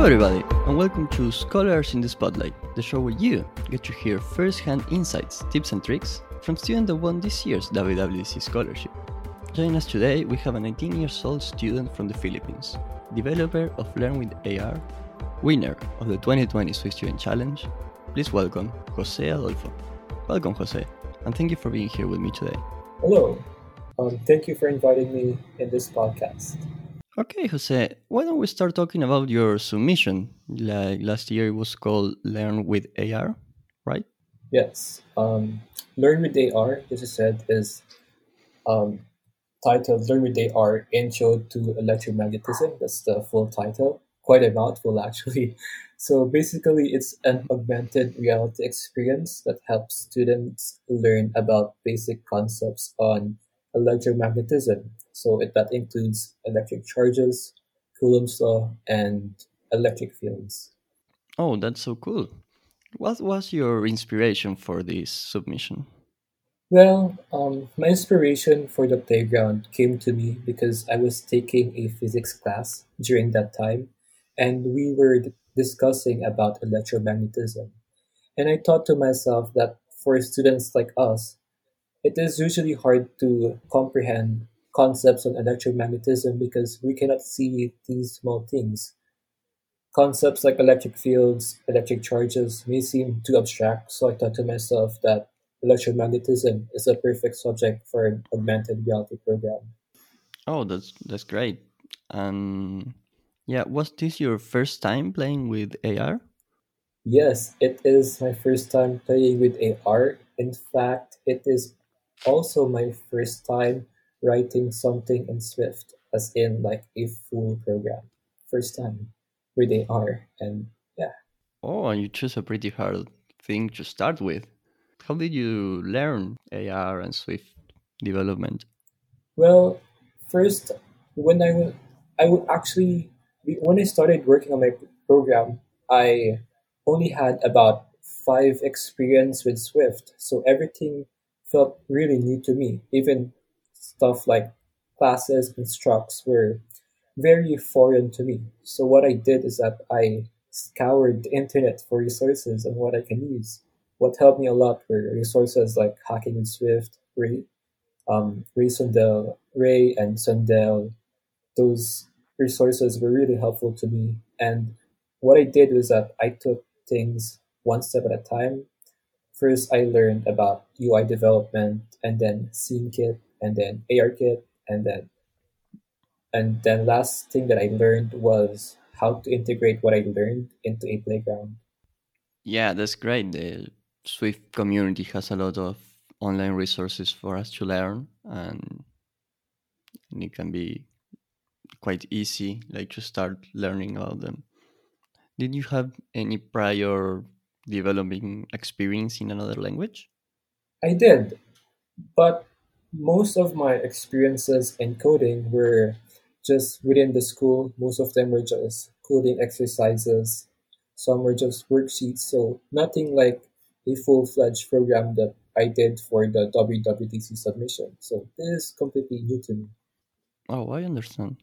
Hello, everybody, and welcome to Scholars in the Spotlight, the show where you get to hear first hand insights, tips, and tricks from students that won this year's WWDC scholarship. Joining us today, we have a 19 years old student from the Philippines, developer of Learn with AR, winner of the 2020 Swift Student Challenge. Please welcome Jose Adolfo. Welcome, Jose, and thank you for being here with me today. Hello. Um, thank you for inviting me in this podcast. Okay, Jose, why don't we start talking about your submission? Like last year, it was called Learn with AR, right? Yes. Um, Learn with AR, as I said, is um, titled Learn with AR Intro to Electromagnetism. That's the full title. Quite a mouthful, actually. So basically, it's an augmented reality experience that helps students learn about basic concepts on electromagnetism. So it, that includes electric charges, Coulomb's law, and electric fields. Oh, that's so cool. What was your inspiration for this submission? Well, um, my inspiration for the playground came to me because I was taking a physics class during that time, and we were d- discussing about electromagnetism. And I thought to myself that for students like us, it is usually hard to comprehend concepts on electromagnetism because we cannot see these small things. Concepts like electric fields, electric charges may seem too abstract, so I thought to myself that electromagnetism is a perfect subject for an augmented reality program. Oh, that's that's great. And yeah, was this your first time playing with AR? Yes, it is my first time playing with AR. In fact, it is also my first time writing something in Swift, as in like a full program. First time with AR, and yeah. Oh, and you chose a pretty hard thing to start with. How did you learn AR and Swift development? Well, first, when I would, I would actually, when I started working on my program, I only had about five experience with Swift, so everything felt really new to me. Even stuff like classes and structs were very foreign to me. So what I did is that I scoured the internet for resources and what I can use. What helped me a lot were resources like Hacking in Swift, Ray, um, Ray Sundell, Ray and Sundell. Those resources were really helpful to me. And what I did was that I took things one step at a time. First, I learned about UI development, and then SceneKit, and then ARKit, and then and then last thing that I learned was how to integrate what I learned into a playground. Yeah, that's great. The Swift community has a lot of online resources for us to learn, and, and it can be quite easy, like to start learning about them. Did you have any prior developing experience in another language? I did, but most of my experiences in coding were just within the school. Most of them were just coding exercises. Some were just worksheets. So nothing like a full fledged program that I did for the WWDC submission. So this is completely new to me. Oh, I understand.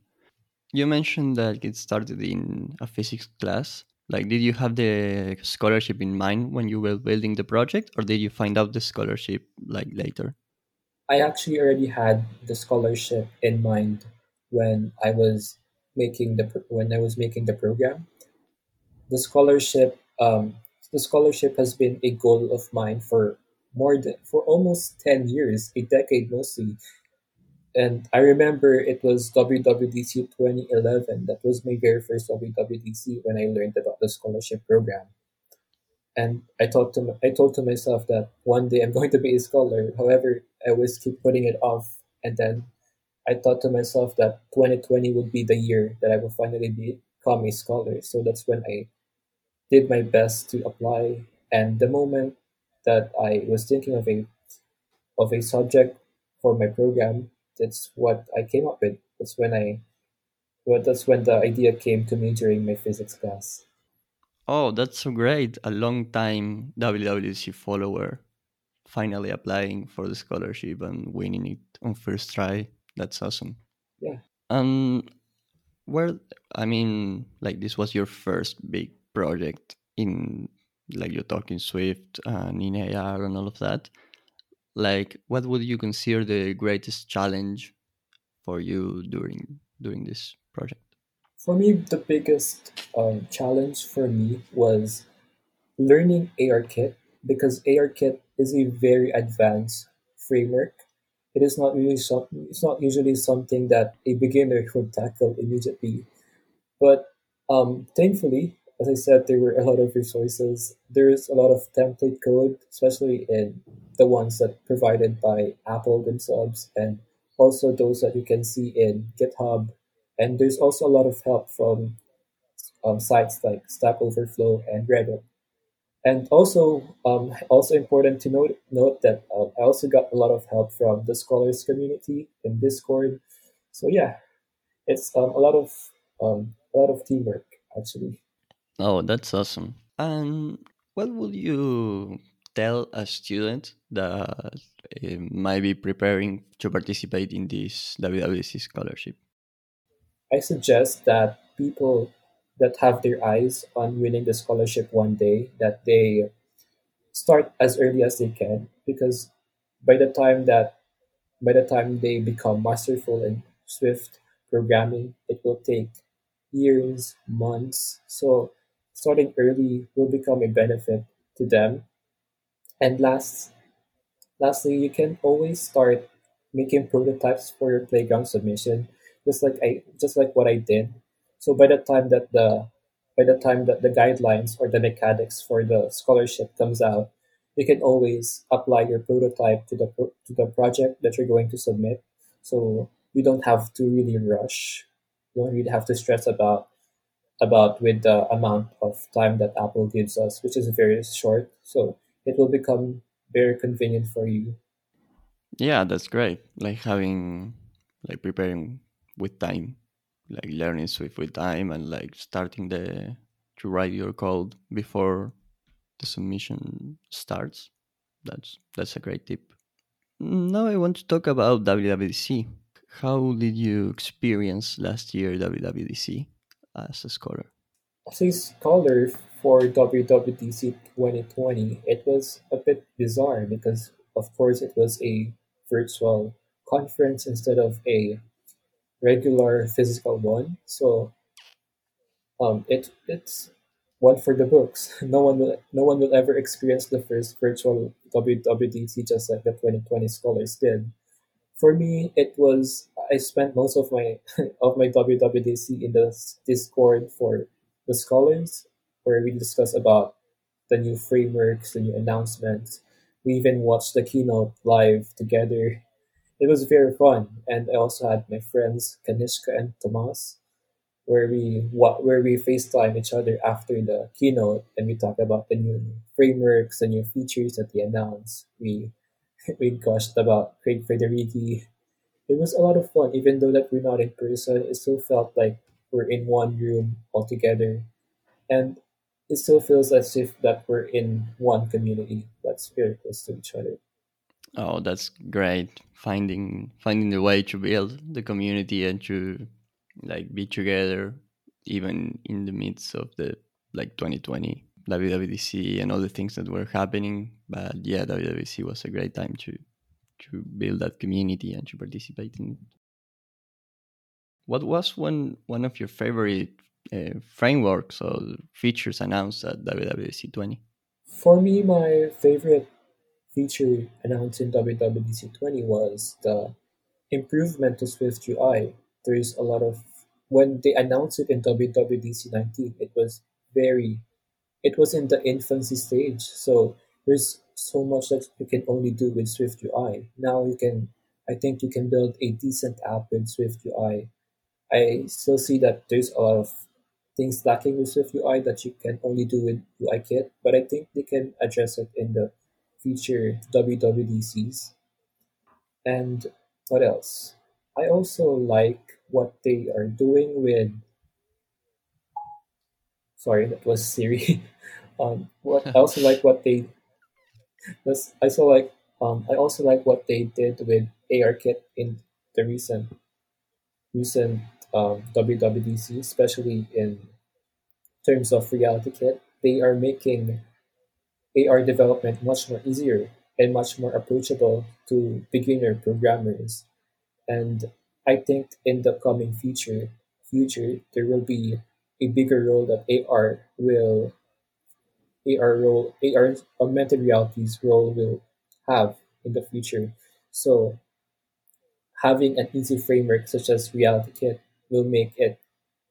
You mentioned that it started in a physics class. Like, did you have the scholarship in mind when you were building the project, or did you find out the scholarship like later? I actually already had the scholarship in mind when I was making the when I was making the program. The scholarship um, the scholarship has been a goal of mine for more than for almost 10 years, a decade mostly. And I remember it was WWDC 2011. That was my very first WWDC when I learned about the scholarship program. And I thought to I told to myself that one day I'm going to be a scholar. However, I always keep putting it off. And then I thought to myself that 2020 would be the year that I will finally become a scholar. So that's when I did my best to apply. And the moment that I was thinking of a of a subject for my program, that's what I came up with. That's when I well, that's when the idea came to me during my physics class. Oh, that's so great. A long time WWDC follower finally applying for the scholarship and winning it on first try. That's awesome. Yeah. And where I mean, like this was your first big project in, like you're talking Swift and in AR and all of that. Like, what would you consider the greatest challenge for you during during this? For me, the biggest um, challenge for me was learning ARKit because ARKit is a very advanced framework. It is not really some, it's not usually something that a beginner could tackle immediately. But um, thankfully, as I said, there were a lot of resources. There is a lot of template code, especially in the ones that provided by Apple themselves, and also those that you can see in GitHub. And there's also a lot of help from um, sites like Stack Overflow and Reddit. And also, um, also important to note note that uh, I also got a lot of help from the scholars community in Discord. So yeah, it's um, a lot of um, a lot of teamwork actually. Oh, that's awesome. And what would you tell a student that uh, might be preparing to participate in this WWDC scholarship? I suggest that people that have their eyes on winning the scholarship one day that they start as early as they can because by the time that by the time they become masterful in Swift programming, it will take years, months. So starting early will become a benefit to them. And last lastly, you can always start making prototypes for your playground submission, just like I just like what I did so by the time that the by the time that the guidelines or the mechanics for the scholarship comes out, you can always apply your prototype to the to the project that you're going to submit. So you don't have to really rush. You don't really have to stress about about with the amount of time that Apple gives us, which is very short. So it will become very convenient for you. Yeah, that's great. Like having like preparing with time like learning Swift with time and like starting the to write your code before the submission starts. That's that's a great tip. Now I want to talk about WWDC. How did you experience last year WWDC as a scholar? As a scholar for WWDC 2020, it was a bit bizarre because, of course, it was a virtual conference instead of a regular physical one. So um, it it's one for the books. No one will no one will ever experience the first virtual WWDC just like the 2020 scholars did. For me, it was I spent most of my of my WWDC in the Discord for the scholars, where we discuss about the new frameworks, the new announcements. We even watched the keynote live together it was very fun, and I also had my friends Kanishka and Tomas, where we where we FaceTime each other after the keynote, and we talk about the new frameworks, the new features that they announced. We we gushed about Craig Federighi. It was a lot of fun, even though that we're not in person. It still felt like we're in one room all together, and it still feels as if that we're in one community that's very close to each other. Oh, that's great. Finding finding the way to build the community and to like be together even in the midst of the like 2020 WWDC and all the things that were happening. But yeah, WWDC was a great time to to build that community and to participate in it. What was one one of your favorite uh, frameworks or features announced at WWDC 20? For me, my favorite feature announced in WWDC 20 was the improvement to Swift UI. There's a lot of when they announced it in WWDC 19, it was very, it was in the infancy stage. So there's so much that you can only do with Swift UI. Now you can, I think you can build a decent app with Swift UI. I still see that there's a lot of things lacking with Swift UI that you can only do with UIKit, but I think they can address it in the feature WWDCs. And what else? I also like what they are doing with. Sorry, that was Siri. um, what I also like what they. Was I also like um I also like what they did with ARKit in the recent recent um, WWDC, especially in terms of reality kit. They are making AR development much more easier and much more approachable to beginner programmers. And I think in the coming future, future there will be a bigger role that AR will AR role AR augmented reality's role will have in the future. So having an easy framework such as Reality Kit will make it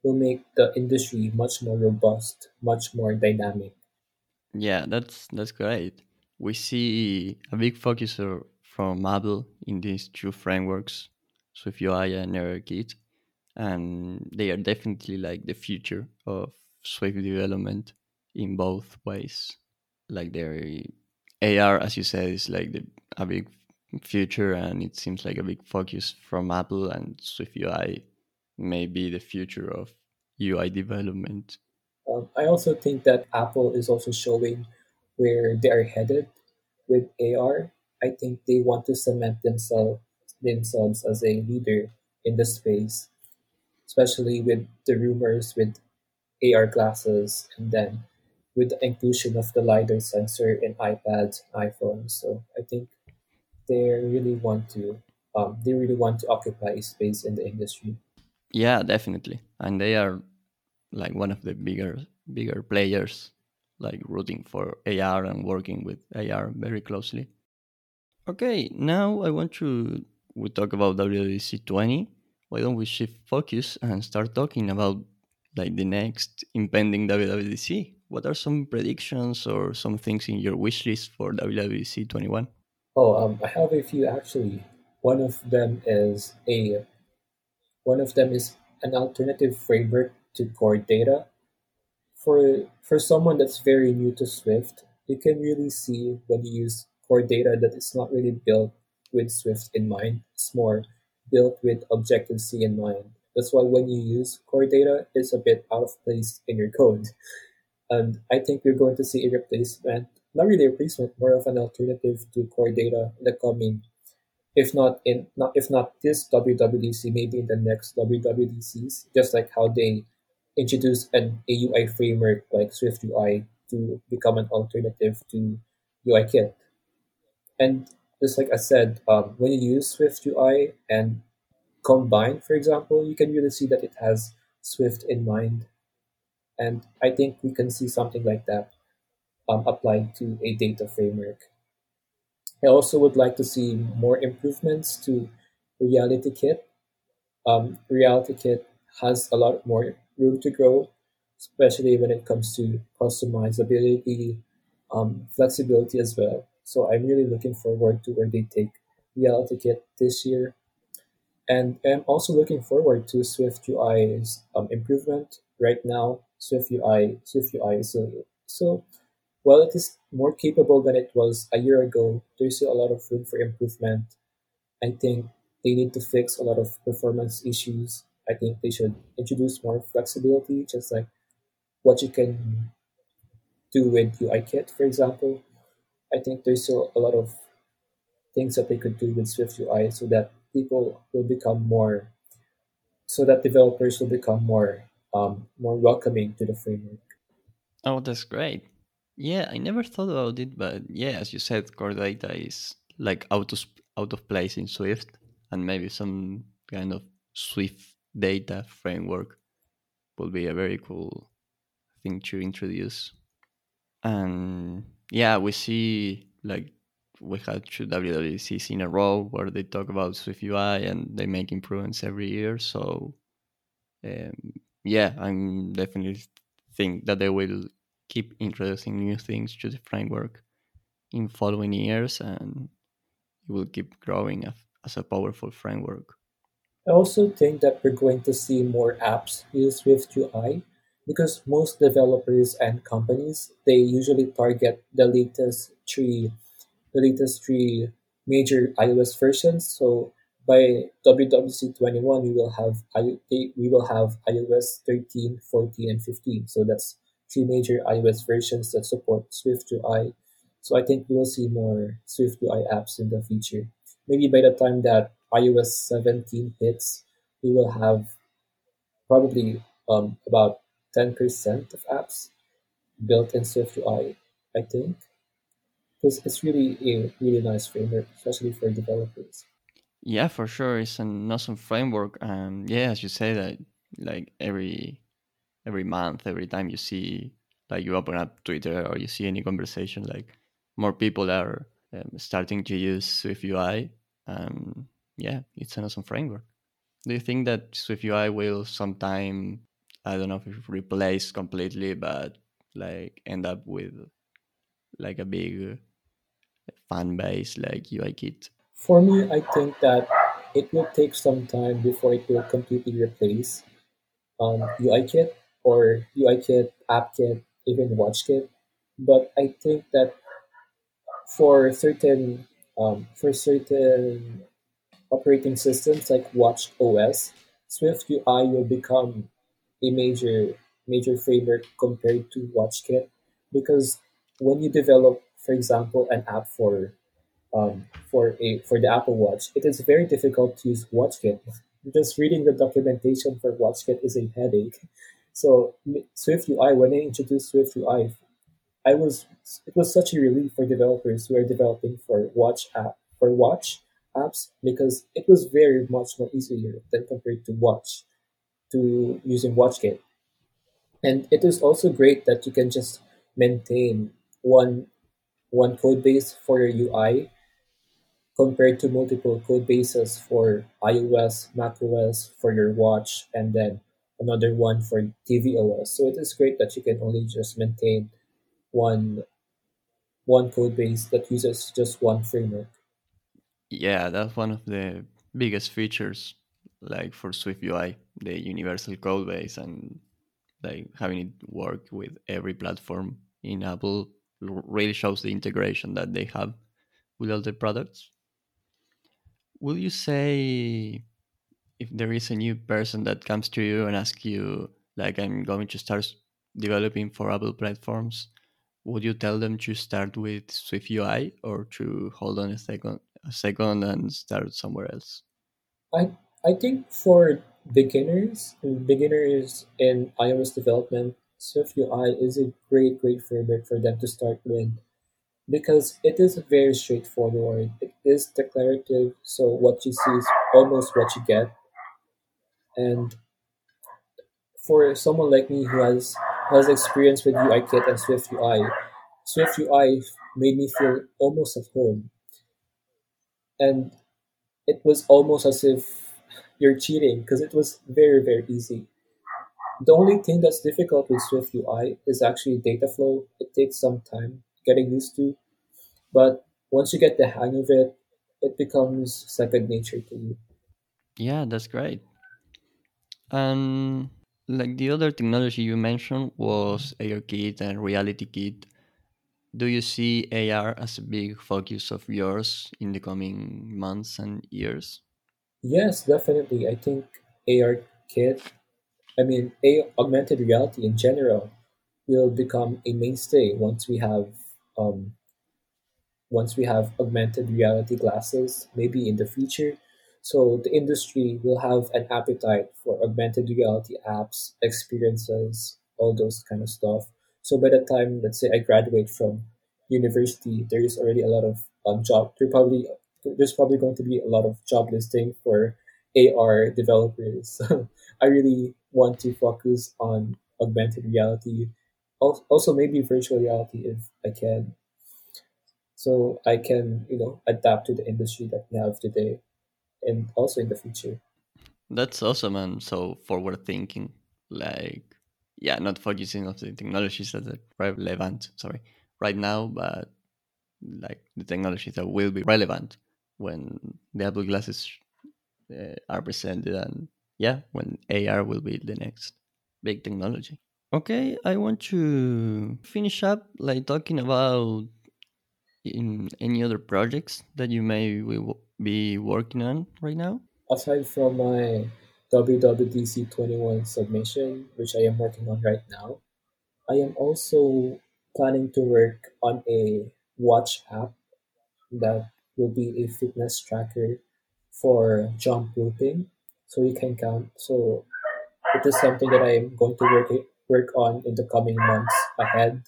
will make the industry much more robust, much more dynamic. Yeah, that's that's great. We see a big focus uh, from Apple in these two frameworks, SwiftUI and ARKit, and they are definitely like the future of Swift development in both ways. Like their AR, as you said, is like the, a big future, and it seems like a big focus from Apple and SwiftUI may be the future of UI development. Um, I also think that Apple is also showing where they are headed with AR. I think they want to cement themselves themselves as a leader in the space, especially with the rumors with AR glasses and then with the inclusion of the LiDAR sensor in iPads, iPhones. So I think they really want to um, they really want to occupy a space in the industry. Yeah, definitely, and they are like one of the bigger bigger players, like rooting for AR and working with AR very closely. Okay, now I want to we talk about WWDC 20. Why don't we shift focus and start talking about like the next impending WWDC? What are some predictions or some things in your wish list for WWDC 21? Oh, um, I have a few actually. One of them is a one of them is an alternative framework to core data. For for someone that's very new to Swift, you can really see when you use core data that it's not really built with Swift in mind. It's more built with Objective C in mind. That's why when you use core data, it's a bit out of place in your code. And I think we're going to see a replacement, not really a replacement, more of an alternative to core data in the coming, if not in not if not this WWDC, maybe in the next WWDCs, just like how they introduced an AUI framework like Swift UI to become an alternative to UIKit. And just like I said, um, when you use Swift UI and combine, for example, you can really see that it has Swift in mind. And I think we can see something like that um, applied to a data framework. I also would like to see more improvements to Reality Kit. Um, Reality Kit has a lot more room to grow, especially when it comes to customizability, um, flexibility as well. So I'm really looking forward to where they take Reality Kit this year. And I'm also looking forward to Swift UI's um, improvement. Right now, Swift UI, Swift UI is so, so while it is more capable than it was a year ago, there's still a lot of room for improvement. I think they need to fix a lot of performance issues. I think they should introduce more flexibility, just like what you can do with UIKit, for example. I think there's still a lot of things that they could do with Swift UI so that people will become more, so that developers will become more, um, more welcoming to the framework. Oh, that's great. Yeah, I never thought about it, but yeah, as you said, core data is like out of out of place in Swift, and maybe some kind of Swift data framework would be a very cool thing to introduce. And yeah, we see like we had two WWDCs in a row where they talk about Swift UI and they make improvements every year. So um, yeah, I'm definitely think that they will keep introducing new things to the framework in following years and it will keep growing as a powerful framework. I also think that we're going to see more apps use Swift UI because most developers and companies they usually target the latest three the latest three major iOS versions. So by WWDC 21 we will have we will have iOS 13, 14 and 15. So that's three major iOS versions that support Swift UI. So I think we will see more Swift UI apps in the future. Maybe by the time that iOS 17 hits, we will have probably um, about 10% of apps built in SwiftUI, I think, because it's really a really nice framework, especially for developers. Yeah, for sure, it's an awesome framework. Um, yeah, as you say that, like every every month, every time you see, like you open up Twitter or you see any conversation, like more people are um, starting to use SwiftUI. Um, yeah, it's an awesome framework. Do you think that SwiftUI will sometime, I don't know if replace completely, but like end up with like a big fan base like UIKit? For me, I think that it will take some time before it will completely replace um, UIKit or UIKit, AppKit, even WatchKit. But I think that for certain um, for certain operating systems like Watch OS, Swift UI will become a major major framework compared to WatchKit because when you develop, for example, an app for um, for a for the Apple Watch, it is very difficult to use WatchKit. Just reading the documentation for WatchKit is a headache. So Swift UI, when I introduced Swift UI, I was it was such a relief for developers who are developing for watch app for watch apps because it was very much more easier than compared to watch to using WatchKit. And it is also great that you can just maintain one one code base for your UI compared to multiple code bases for iOS, macOS for your watch, and then another one for tvOS. So it is great that you can only just maintain one one code base that uses just one framework. Yeah, that's one of the biggest features, like for Swift UI, the universal code base and like having it work with every platform in Apple really shows the integration that they have with all the products. Will you say if there is a new person that comes to you and asks you, like, I'm going to start developing for Apple platforms, would you tell them to start with Swift UI or to hold on a second, second and start somewhere else? I I think for beginners, beginners in iOS development, Swift UI is a great, great framework for them to start with because it is very straightforward. It is declarative, so what you see is almost what you get. And for someone like me who has has experience with UIKit and Swift UI, Swift UI made me feel almost at home. And it was almost as if you're cheating because it was very, very easy. The only thing that's difficult with Swift UI is actually data flow. It takes some time getting used to, but once you get the hang of it, it becomes second nature to you. Yeah, that's great. And like the other technology you mentioned was ARKit and RealityKit. Do you see AR as a big focus of yours in the coming months and years? Yes, definitely. I think AR kit, I mean, a augmented reality in general, will become a mainstay once we have um, once we have augmented reality glasses, maybe in the future. So the industry will have an appetite for augmented reality apps, experiences, all those kind of stuff. So by the time, let's say, I graduate from university, there is already a lot of um, job. There probably there's probably going to be a lot of job listing for AR developers. I really want to focus on augmented reality, also maybe virtual reality if I can so I can you know adapt to the industry that we have today and also in the future. That's awesome and so forward thinking. Like, yeah, not focusing on the technologies that are relevant. Sorry, right now, but like the technologies that will be relevant when the Apple glasses uh, are presented, and yeah, when AR will be the next big technology. Okay, I want to finish up like talking about in any other projects that you may be working on right now? Aside from my WWDC 21 submission, which I am working on right now, I am also planning to work on a watch app that will be a fitness tracker for jump roping. So you can count. So it is something that I'm going to work work on in the coming months ahead.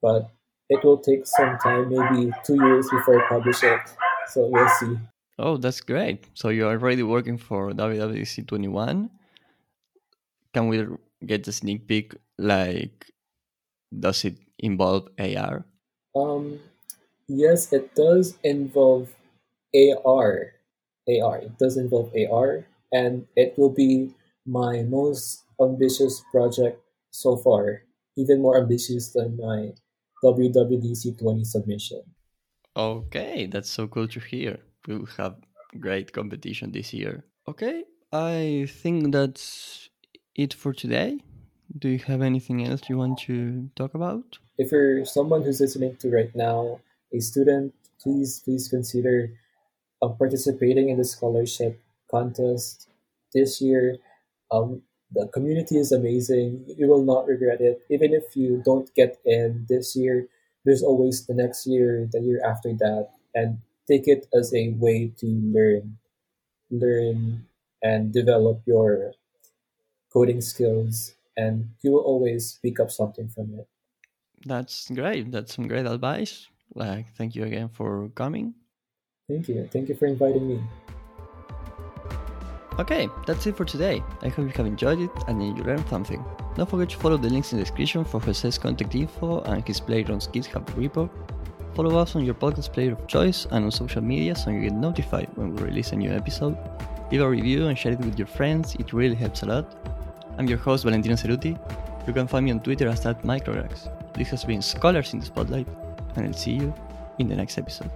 But it will take some time, maybe two years before I publish it. So we'll see. Oh, that's great. So you're already working for WWDC 21. Can we get a sneak peek? Like, does it involve AR? Um, yes, it does involve AR. AR. It does involve AR, and it will be my most ambitious project so far, even more ambitious than my WWDC 20 submission. Okay, that's so cool to hear. We will have great competition this year. Okay, I think that's it for today. Do you have anything else you want to talk about? If you're someone who's listening to right now, a student, please please consider uh, participating in the scholarship contest this year. Um, the community is amazing. You will not regret it. Even if you don't get in this year, there's always the next year, the year after that, and take it as a way to learn, learn and develop your coding skills, and you will always pick up something from it. That's great. That's some great advice. Like, thank you again for coming. Thank you. Thank you for inviting me. Okay, that's it for today. I hope you have enjoyed it and you learned something. Don't forget to follow the links in the description for Jose's contact info and his Playground's GitHub repo. Follow us on your podcast player of choice and on social media so you get notified when we release a new episode. Leave a review and share it with your friends, it really helps a lot. I'm your host Valentino Ceruti. You can find me on Twitter as that. This has been Scholars in the Spotlight, and I'll see you in the next episode.